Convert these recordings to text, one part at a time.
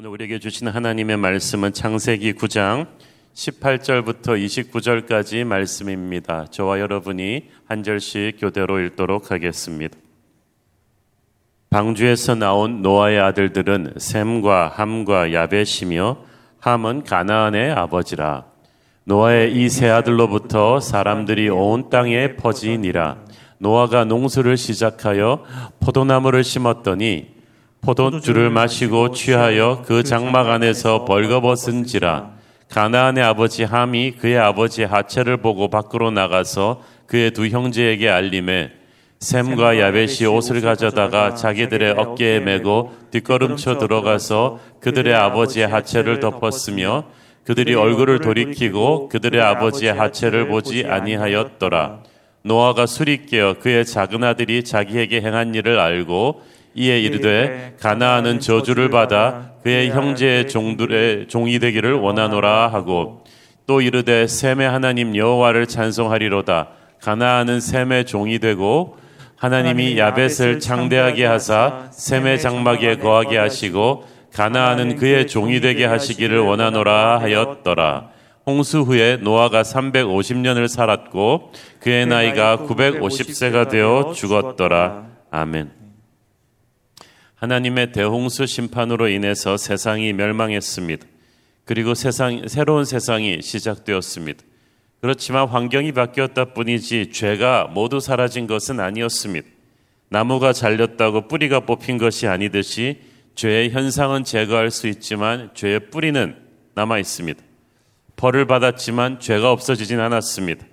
오늘 우리에게 주신 하나님의 말씀은 창세기 9장 18절부터 29절까지 말씀입니다. 저와 여러분이 한 절씩 교대로 읽도록 하겠습니다. 방주에서 나온 노아의 아들들은 셈과 함과 야벳이며 함은 가나안의 아버지라. 노아의 이 세 아들로부터 사람들이 온 땅에 퍼지니라. 노아가 농수를 시작하여 포도나무를 심었더니 포도주를 마시고 취하여 그 장막 안에서 벌거벗은지라 가나안의 아버지 함이 그의 아버지의 하체를 보고 밖으로 나가서 그의 두 형제에게 알림해 샘과 야벳이 옷을 가져다가 자기들의 어깨에 메고 뒷걸음쳐 들어가서 그들의 아버지의 하체를 덮었으며 그들이 얼굴을 돌이키고 그들의 아버지의 하체를 보지 아니하였더라. 노아가 술이 깨어 그의 작은 아들이 자기에게 행한 일을 알고 이에 이르되 가나안은 저주를 받아 그의 형제의 종들의 종이 되기를 원하노라 하고 또 이르되 셈의 하나님 여호와를 찬송하리로다 가나안은 셈의 종이 되고 하나님이 야벳을 창대하게 하사 셈의 장막에 거하게 하시고 가나안은 그의 종이 되게 하시기를 원하노라 하였더라. 홍수 후에 노아가 350년을 살았고 그의 나이가 950세가 되어 죽었더라. 아멘. 하나님의 대홍수 심판으로 인해서 세상이 멸망했습니다. 그리고 세상, 새로운 세상이 시작되었습니다. 그렇지만 환경이 바뀌었다 뿐이지 죄가 모두 사라진 것은 아니었습니다. 나무가 잘렸다고 뿌리가 뽑힌 것이 아니듯이 죄의 현상은 제거할 수 있지만 죄의 뿌리는 남아 있습니다. 벌을 받았지만 죄가 없어지진 않았습니다.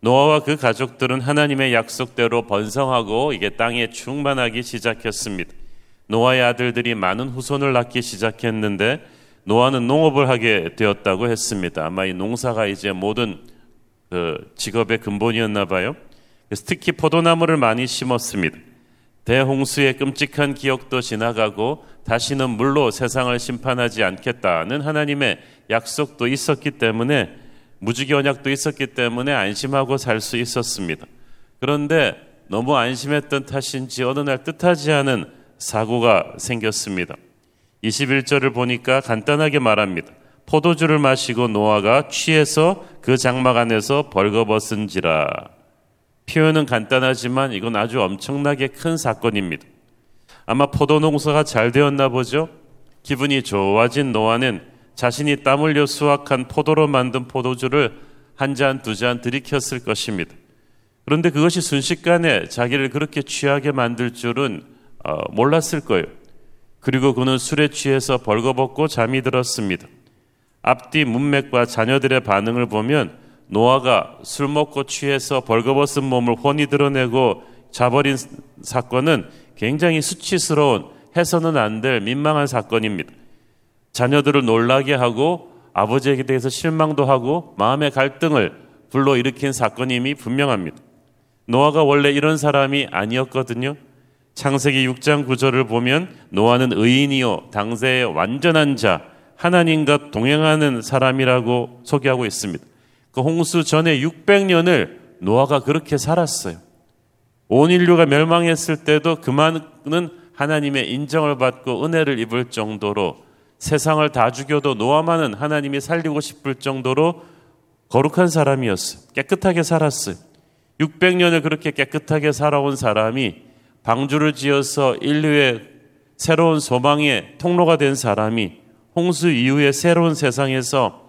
노아와 그 가족들은 하나님의 약속대로 번성하고 이게 땅에 충만하기 시작했습니다. 노아의 아들들이 많은 후손을 낳기 시작했는데 노아는 농업을 하게 되었다고 했습니다. 아마 이 농사가 이제 모든 그 직업의 근본이었나 봐요. 특히 포도나무를 많이 심었습니다. 대홍수의 끔찍한 기억도 지나가고 다시는 물로 세상을 심판하지 않겠다는 하나님의 약속도 있었기 때문에 무지개 언약도 있었기 때문에 안심하고 살 수 있었습니다. 그런데 너무 안심했던 탓인지 어느 날 뜻하지 않은 사고가 생겼습니다. 21절을 보니까 간단하게 말합니다. 포도주를 마시고 노아가 취해서 그 장막 안에서 벌거벗은지라. 표현은 간단하지만 이건 아주 엄청나게 큰 사건입니다. 아마 포도 농사가 잘 되었나 보죠? 기분이 좋아진 노아는 자신이 땀 흘려 수확한 포도로 만든 포도주를 한 잔, 두 잔 들이켰을 것입니다. 그런데 그것이 순식간에 자기를 그렇게 취하게 만들 줄은 어, 몰랐을 거예요. 그리고 그는 술에 취해서 벌거벗고 잠이 들었습니다. 앞뒤 문맥과 자녀들의 반응을 보면 노아가 술 먹고 취해서 벌거벗은 몸을 훤히 드러내고 자버린 사건은 굉장히 수치스러운 해서는 안 될 민망한 사건입니다. 자녀들을 놀라게 하고 아버지에게 대해서 실망도 하고 마음의 갈등을 불러일으킨 사건임이 분명합니다. 노아가 원래 이런 사람이 아니었거든요. 창세기 6장 9절을 보면 노아는 의인이요 당세의 완전한 자 하나님과 동행하는 사람이라고 소개하고 있습니다. 그 홍수 전에 600년을 노아가 그렇게 살았어요. 온 인류가 멸망했을 때도 그만은 하나님의 인정을 받고 은혜를 입을 정도로 세상을 다 죽여도 노아만은 하나님이 살리고 싶을 정도로 거룩한 사람이었어요. 깨끗하게 살았어요. 600년을 그렇게 깨끗하게 살아온 사람이 방주를 지어서 인류의 새로운 소망의 통로가 된 사람이 홍수 이후에 새로운 세상에서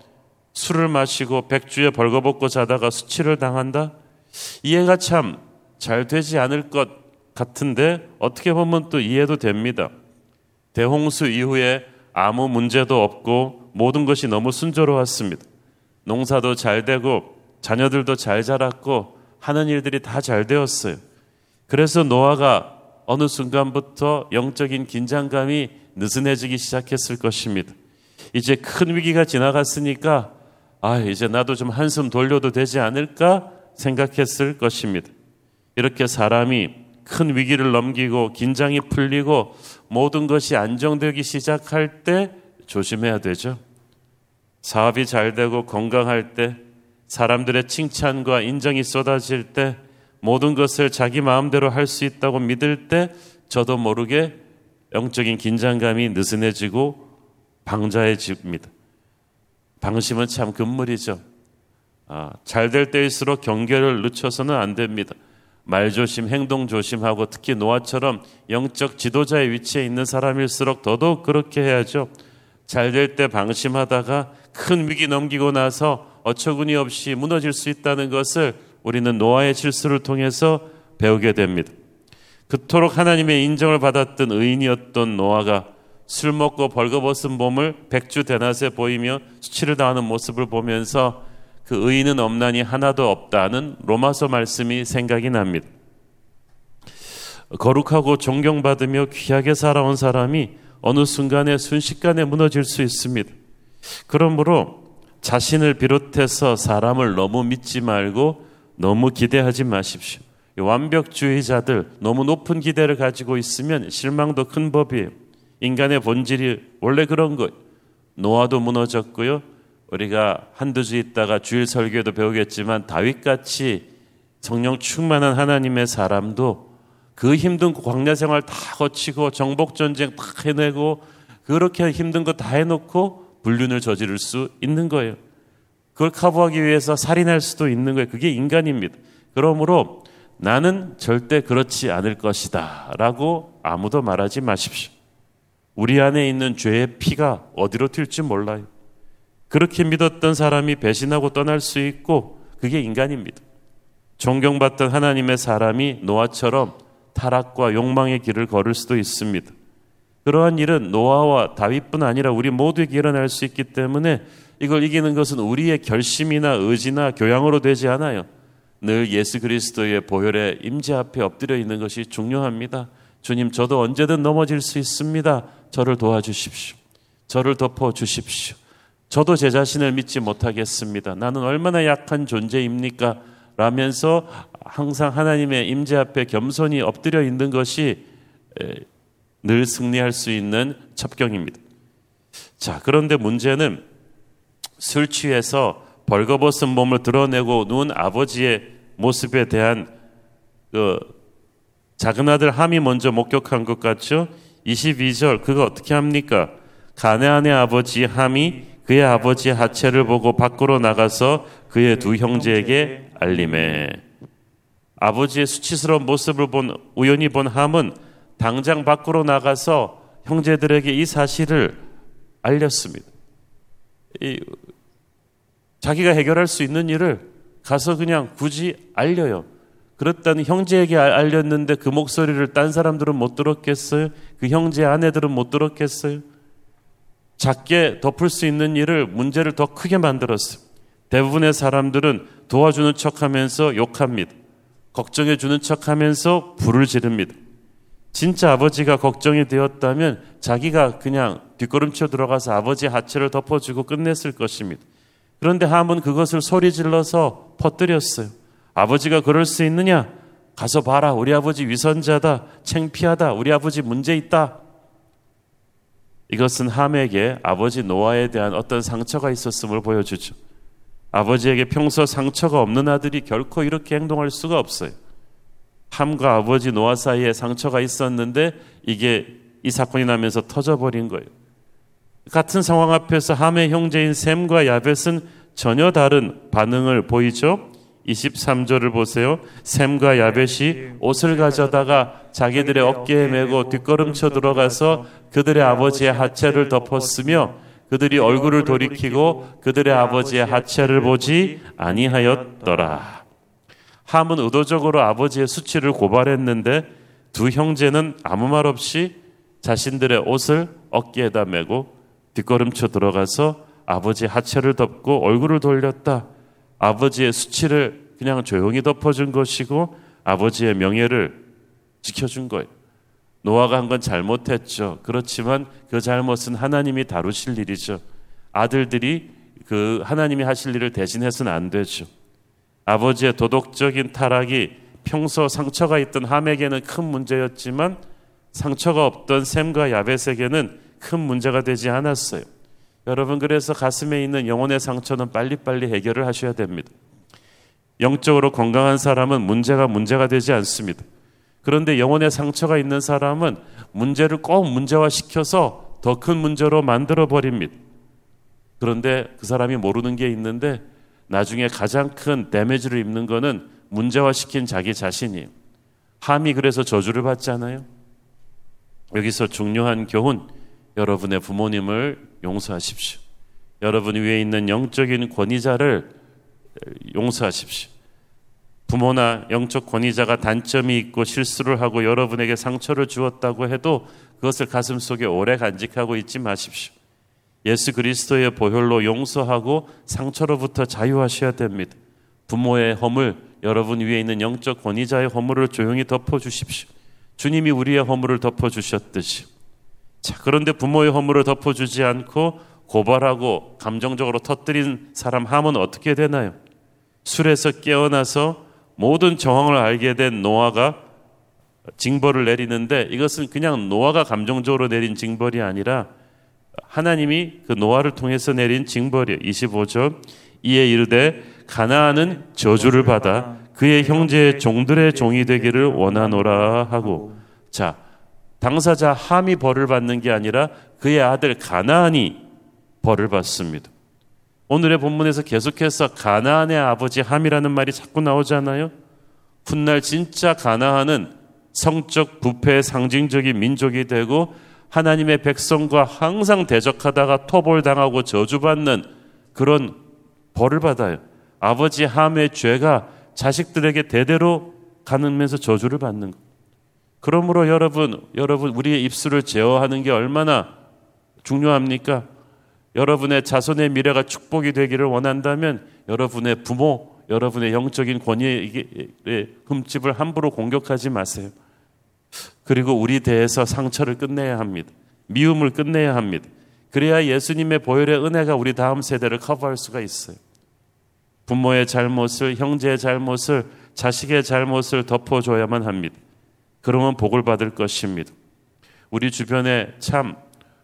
술을 마시고 백주에 벌거벗고 자다가 수치를 당한다? 이해가 참 잘 되지 않을 것 같은데 어떻게 보면 또 이해도 됩니다. 대홍수 이후에 아무 문제도 없고 모든 것이 너무 순조로웠습니다. 농사도 잘 되고 자녀들도 잘 자랐고 하는 일들이 다 잘 되었어요. 그래서 노아가 어느 순간부터 영적인 긴장감이 느슨해지기 시작했을 것입니다. 이제 큰 위기가 지나갔으니까 아, 이제 나도 좀 한숨 돌려도 되지 않을까 생각했을 것입니다. 이렇게 사람이 큰 위기를 넘기고 긴장이 풀리고 모든 것이 안정되기 시작할 때 조심해야 되죠. 사업이 잘 되고 건강할 때 사람들의 칭찬과 인정이 쏟아질 때 모든 것을 자기 마음대로 할 수 있다고 믿을 때 저도 모르게 영적인 긴장감이 느슨해지고 방자해집니다. 방심은 참 금물이죠. 아, 잘 될 때일수록 경계를 늦춰서는 안 됩니다. 말 조심, 행동 조심하고 특히 노아처럼 영적 지도자의 위치에 있는 사람일수록 더더욱 그렇게 해야죠. 잘 될 때 방심하다가 큰 위기 넘기고 나서 어처구니 없이 무너질 수 있다는 것을 우리는 노아의 실수를 통해서 배우게 됩니다. 그토록 하나님의 인정을 받았던 의인이었던 노아가 술 먹고 벌거벗은 몸을 백주 대낮에 보이며 수치를 당하는 모습을 보면서 그 의인은 없나니 하나도 없다는 로마서 말씀이 생각이 납니다. 거룩하고 존경받으며 귀하게 살아온 사람이 어느 순간에 순식간에 무너질 수 있습니다. 그러므로 자신을 비롯해서 사람을 너무 믿지 말고 너무 기대하지 마십시오. 완벽주의자들 너무 높은 기대를 가지고 있으면 실망도 큰 법이에요. 인간의 본질이 원래 그런 거예요. 노아도 무너졌고요. 우리가 한두 주 있다가 주일 설교에도 배우겠지만 다윗같이 성령 충만한 하나님의 사람도 그 힘든 광야 생활 다 거치고 정복 전쟁 다 해내고 그렇게 힘든 거 다 해놓고 불륜을 저지를 수 있는 거예요. 그걸 커버하기 위해서 살인할 수도 있는 거예요. 그게 인간입니다. 그러므로 나는 절대 그렇지 않을 것이다. 라고 아무도 말하지 마십시오. 우리 안에 있는 죄의 피가 어디로 튈지 몰라요. 그렇게 믿었던 사람이 배신하고 떠날 수 있고 그게 인간입니다. 존경받던 하나님의 사람이 노아처럼 타락과 욕망의 길을 걸을 수도 있습니다. 그러한 일은 노아와 다윗뿐 아니라 우리 모두에게 일어날 수 있기 때문에 이걸 이기는 것은 우리의 결심이나 의지나 교양으로 되지 않아요. 늘 예수 그리스도의 보혈의 임재 앞에 엎드려 있는 것이 중요합니다. 주님, 저도 언제든 넘어질 수 있습니다. 저를 도와주십시오. 저를 덮어 주십시오. 저도 제 자신을 믿지 못하겠습니다. 나는 얼마나 약한 존재입니까? 라면서 항상 하나님의 임재 앞에 겸손히 엎드려 있는 것이 늘 승리할 수 있는 첩경입니다. 자, 그런데 문제는 술 취해서 벌거벗은 몸을 드러내고 누운 아버지의 모습에 대한 그 작은 아들 함이 먼저 목격한 것 같죠? 22절 그거 어떻게 합니까? 가네안의 아버지 함이 그의 아버지의 하체를 보고 밖으로 나가서 그의 두 형제에게 알림해. 아버지의 수치스러운 모습을 본 우연히 본 함은 당장 밖으로 나가서 형제들에게 이 사실을 알렸습니다. 이, 자기가 해결할 수 있는 일을 가서 그냥 굳이 알려요. 그렇다는 형제에게 알렸는데 그 목소리를 딴 사람들은 못 들었겠어요? 그 형제 아내들은 못 들었겠어요? 작게 덮을 수 있는 일을 문제를 더 크게 만들었어요. 대부분의 사람들은 도와주는 척 하면서 욕합니다. 걱정해 주는 척 하면서 불을 지릅니다. 진짜 아버지가 걱정이 되었다면 자기가 그냥 뒷걸음쳐 들어가서 아버지 하체를 덮어주고 끝냈을 것입니다. 그런데 함은 그것을 소리 질러서 퍼뜨렸어요. 아버지가 그럴 수 있느냐? 가서 봐라. 우리 아버지 위선자다. 챙피하다. 우리 아버지 문제 있다. 이것은 함에게 아버지 노아에 대한 어떤 상처가 있었음을 보여주죠. 아버지에게 평소 상처가 없는 아들이 결코 이렇게 행동할 수가 없어요. 함과 아버지 노아 사이에 상처가 있었는데 이게 이 사건이 나면서 터져버린 거예요. 같은 상황 앞에서 함의 형제인 샘과 야벳은 전혀 다른 반응을 보이죠. 23절을 보세요. 샘과 야벳이 옷을 가져다가 자기들의 어깨에 메고 뒷걸음쳐 들어가서 그들의 아버지의 하체를 덮었으며 그들이 얼굴을 돌이키고 그들의 아버지의 하체를 보지 아니하였더라. 함은 의도적으로 아버지의 수치를 고발했는데 두 형제는 아무 말 없이 자신들의 옷을 어깨에다 메고 뒷걸음쳐 들어가서 아버지 하체를 덮고 얼굴을 돌렸다. 아버지의 수치를 그냥 조용히 덮어준 것이고 아버지의 명예를 지켜준 거예요. 노아가 한 건 잘못했죠. 그렇지만 그 잘못은 하나님이 다루실 일이죠. 아들들이 그 하나님이 하실 일을 대신해서는 안 되죠. 아버지의 도덕적인 타락이 평소 상처가 있던 함에게는 큰 문제였지만 상처가 없던 샘과 야벳에게는 큰 문제가 되지 않았어요. 여러분 그래서 가슴에 있는 영혼의 상처는 빨리빨리 해결을 하셔야 됩니다. 영적으로 건강한 사람은 문제가 문제가 되지 않습니다. 그런데 영혼의 상처가 있는 사람은 문제를 꼭 문제화 시켜서 더 큰 문제로 만들어 버립니다. 그런데 그 사람이 모르는 게 있는데 나중에 가장 큰 데미지를 입는 거는 문제화시킨 자기 자신이에요. 함이 그래서 저주를 받잖아요. 여기서 중요한 교훈, 여러분의 부모님을 용서하십시오. 여러분 위에 있는 영적인 권위자를 용서하십시오. 부모나 영적 권위자가 단점이 있고 실수를 하고 여러분에게 상처를 주었다고 해도 그것을 가슴 속에 오래 간직하고 있지 마십시오. 예수 그리스도의 보혈로 용서하고 상처로부터 자유하셔야 됩니다. 부모의 허물, 여러분 위에 있는 영적 권위자의 허물을 조용히 덮어 주십시오. 주님이 우리의 허물을 덮어 주셨듯이. 자, 그런데 부모의 허물을 덮어 주지 않고 고발하고 감정적으로 터뜨린 사람 함은 어떻게 되나요? 술에서 깨어나서 모든 정황을 알게 된 노아가 징벌을 내리는데 이것은 그냥 노아가 감정적으로 내린 징벌이 아니라 하나님이 그 노아를 통해서 내린 징벌이에요. 25절 이에 이르되 가나안은 저주를 받아 그의 형제의 종들의 종이 되기를 원하노라 하고 자 당사자 함이 벌을 받는 게 아니라 그의 아들 가나안이 벌을 받습니다. 오늘의 본문에서 계속해서 가나안의 아버지 함이라는 말이 자꾸 나오잖아요. 훗날 진짜 가나안은 성적 부패의 상징적인 민족이 되고 하나님의 백성과 항상 대적하다가 토벌당하고 저주받는 그런 벌을 받아요. 아버지 함의 죄가 자식들에게 대대로 가는면서 저주를 받는 것. 그러므로 여러분, 여러분 우리의 입술을 제어하는 게 얼마나 중요합니까? 여러분의 자손의 미래가 축복이 되기를 원한다면 여러분의 부모, 여러분의 영적인 권위의 흠집을 함부로 공격하지 마세요. 그리고 우리 대해서 상처를 끝내야 합니다. 미움을 끝내야 합니다. 그래야 예수님의 보혈의 은혜가 우리 다음 세대를 커버할 수가 있어요. 부모의 잘못을, 형제의 잘못을, 자식의 잘못을 덮어줘야만 합니다. 그러면 복을 받을 것입니다. 우리 주변에 참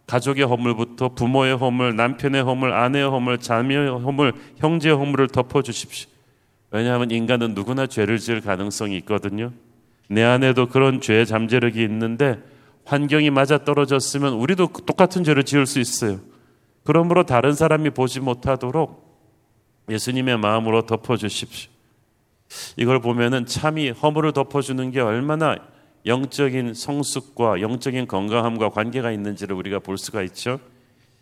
가족의 허물부터 부모의 허물, 남편의 허물, 아내의 허물, 자매의 허물, 형제의 허물을 덮어주십시오. 왜냐하면 인간은 누구나 죄를 지을 가능성이 있거든요. 내 안에도 그런 죄의 잠재력이 있는데 환경이 맞아 떨어졌으면 우리도 똑같은 죄를 지을 수 있어요. 그러므로 다른 사람이 보지 못하도록 예수님의 마음으로 덮어주십시오. 이걸 보면은 참이 허물을 덮어주는 게 얼마나 영적인 성숙과 영적인 건강함과 관계가 있는지를 우리가 볼 수가 있죠.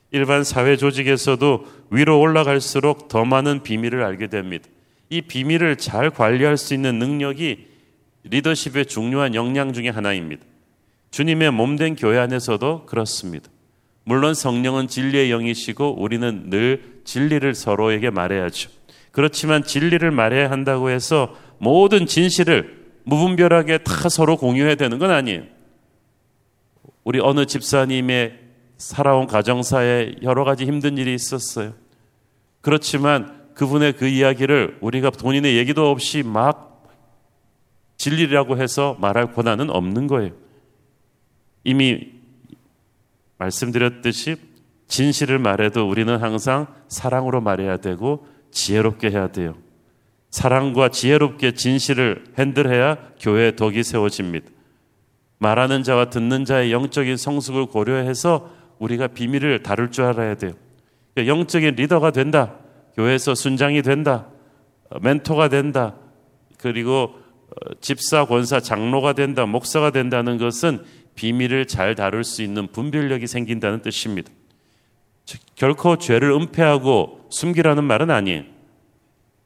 일반 사회 조직에서도 위로 올라갈수록 더 많은 비밀을 알게 됩니다. 이 비밀을 잘 관리할 수 있는 능력이 리더십의 중요한 역량 중의 하나입니다. 주님의 몸된 교회 안에서도 그렇습니다. 물론 성령은 진리의 영이시고 우리는 늘 진리를 서로에게 말해야죠. 그렇지만 진리를 말해야 한다고 해서 모든 진실을 무분별하게 다 서로 공유해야 되는 건 아니에요. 우리 어느 집사님의 살아온 가정사에 여러 가지 힘든 일이 있었어요. 그렇지만 그분의 그 이야기를 우리가 본인의 얘기도 없이 막 진리라고 해서 말할 권한은 없는 거예요. 이미 말씀드렸듯이 진실을 말해도 우리는 항상 사랑으로 말해야 되고 지혜롭게 해야 돼요. 사랑과 지혜롭게 진실을 핸들해야 교회의 덕이 세워집니다. 말하는 자와 듣는 자의 영적인 성숙을 고려해서 우리가 비밀을 다룰 줄 알아야 돼요. 그러니까 영적인 리더가 된다. 교회에서 순장이 된다. 멘토가 된다. 그리고 어, 집사, 권사, 장로가 된다. 목사가 된다는 것은 비밀을 잘 다룰 수 있는 분별력이 생긴다는 뜻입니다. 결코 죄를 은폐하고 숨기라는 말은 아니에요.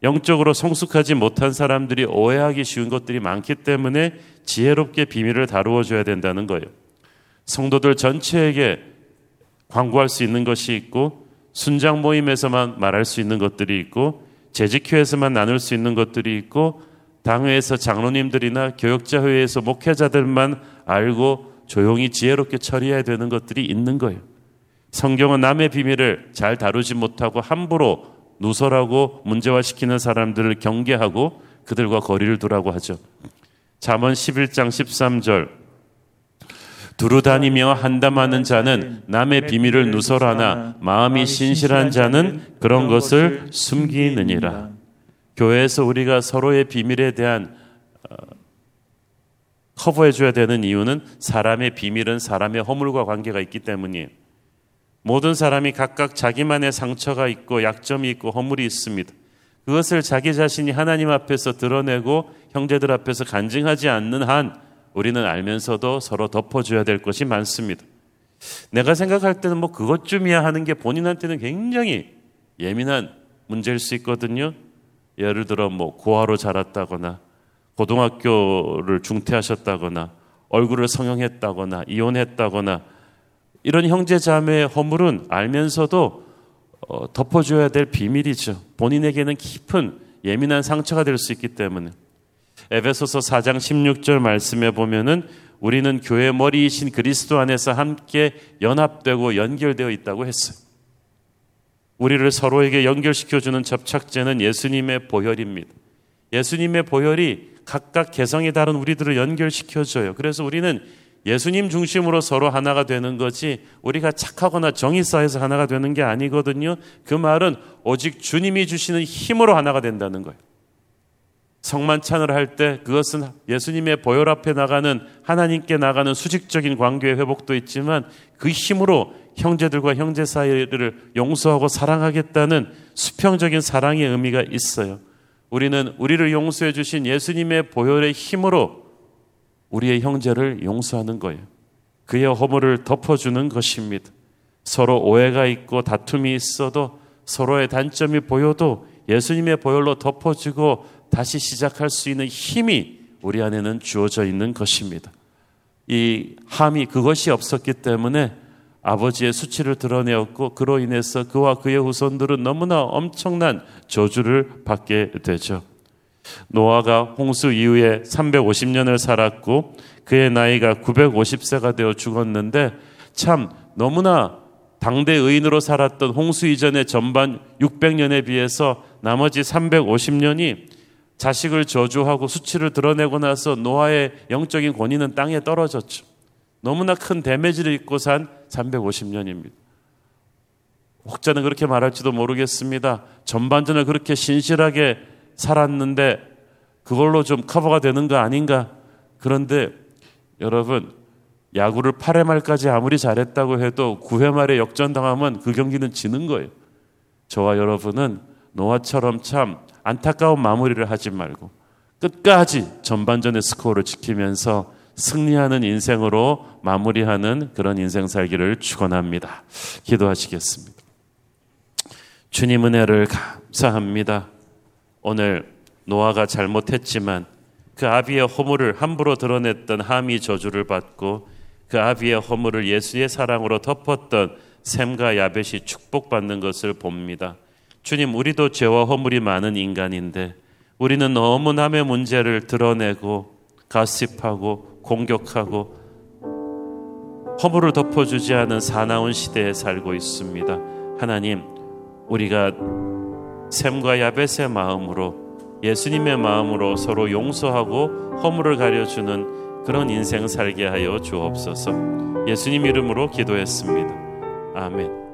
영적으로 성숙하지 못한 사람들이 오해하기 쉬운 것들이 많기 때문에 지혜롭게 비밀을 다루어 줘야 된다는 거예요. 성도들 전체에게 광고할 수 있는 것이 있고 순장 모임에서만 말할 수 있는 것들이 있고 재직회에서만 나눌 수 있는 것들이 있고 당회에서 장로님들이나 교역자 회에서 목회자들만 알고 조용히 지혜롭게 처리해야 되는 것들이 있는 거예요. 성경은 남의 비밀을 잘 다루지 못하고 함부로 누설하고 문제화시키는 사람들을 경계하고 그들과 거리를 두라고 하죠. 잠언 11장 13절 두루 다니며 한담하는 자는 남의 비밀을 누설하나 마음이 신실한 자는 그런 것을 숨기느니라. 교회에서 우리가 서로의 비밀에 대한 어, 커버해 줘야 되는 이유는 사람의 비밀은 사람의 허물과 관계가 있기 때문이에요. 모든 사람이 각각 자기만의 상처가 있고 약점이 있고 허물이 있습니다. 그것을 자기 자신이 하나님 앞에서 드러내고 형제들 앞에서 간증하지 않는 한 우리는 알면서도 서로 덮어줘야 될 것이 많습니다. 내가 생각할 때는 뭐 그것쯤이야 하는 게 본인한테는 굉장히 예민한 문제일 수 있거든요. 예를 들어 뭐 고아로 자랐다거나 고등학교를 중퇴하셨다거나 얼굴을 성형했다거나 이혼했다거나 이런 형제 자매의 허물은 알면서도 어, 덮어줘야 될 비밀이죠. 본인에게는 깊은 예민한 상처가 될 수 있기 때문에 에베소서 4장 16절 말씀에 보면은 우리는 교회 머리이신 그리스도 안에서 함께 연합되고 연결되어 있다고 했어요. 우리를 서로에게 연결시켜주는 접착제는 예수님의 보혈입니다. 예수님의 보혈이 각각 개성이 다른 우리들을 연결시켜줘요. 그래서 우리는 예수님 중심으로 서로 하나가 되는 거지 우리가 착하거나 정이 쌓여서 하나가 되는 게 아니거든요. 그 말은 오직 주님이 주시는 힘으로 하나가 된다는 거예요. 성만찬을 할 때 그것은 예수님의 보혈 앞에 나가는 하나님께 나가는 수직적인 관계의 회복도 있지만 그 힘으로 형제들과 형제 사이를 용서하고 사랑하겠다는 수평적인 사랑의 의미가 있어요. 우리는 우리를 용서해 주신 예수님의 보혈의 힘으로 우리의 형제를 용서하는 거예요. 그의 허물을 덮어주는 것입니다. 서로 오해가 있고 다툼이 있어도 서로의 단점이 보여도 예수님의 보혈로 덮어주고 다시 시작할 수 있는 힘이 우리 안에는 주어져 있는 것입니다. 이 함이 그것이 없었기 때문에 아버지의 수치를 드러내었고 그로 인해서 그와 그의 후손들은 너무나 엄청난 저주를 받게 되죠. 노아가 홍수 이후에 350년을 살았고 그의 나이가 950세가 되어 죽었는데 참 너무나 당대 의인으로 살았던 홍수 이전의 전반 600년에 비해서 나머지 350년이 자식을 저주하고 수치를 드러내고 나서 노아의 영적인 권위는 땅에 떨어졌죠. 너무나 큰 데미지를 입고 산 350년입니다. 혹자는 그렇게 말할지도 모르겠습니다. 전반전을 그렇게 신실하게 살았는데 그걸로 좀 커버가 되는 거 아닌가? 그런데 여러분 야구를 8회 말까지 아무리 잘했다고 해도 9회 말에 역전당하면 그 경기는 지는 거예요. 저와 여러분은 노아처럼 참 안타까운 마무리를 하지 말고 끝까지 전반전의 스코어를 지키면서 승리하는 인생으로 마무리하는 그런 인생 살기를 축원합니다. 기도하시겠습니다. 주님 은혜를 감사합니다. 오늘 노아가 잘못했지만 그 아비의 허물을 함부로 드러냈던 함이 저주를 받고 그 아비의 허물을 예수의 사랑으로 덮었던 샘과 야벳이 축복받는 것을 봅니다. 주님, 우리도 죄와 허물이 많은 인간인데 우리는 너무 남의 문제를 드러내고 가십하고 공격하고 허물을 덮어주지 않은 사나운 시대에 살고 있습니다. 하나님, 우리가 샘과 야벳의 마음으로 예수님의 마음으로 서로 용서하고 허물을 가려주는 그런 인생 살게 하여 주옵소서. 예수님 이름으로 기도했습니다. 아멘.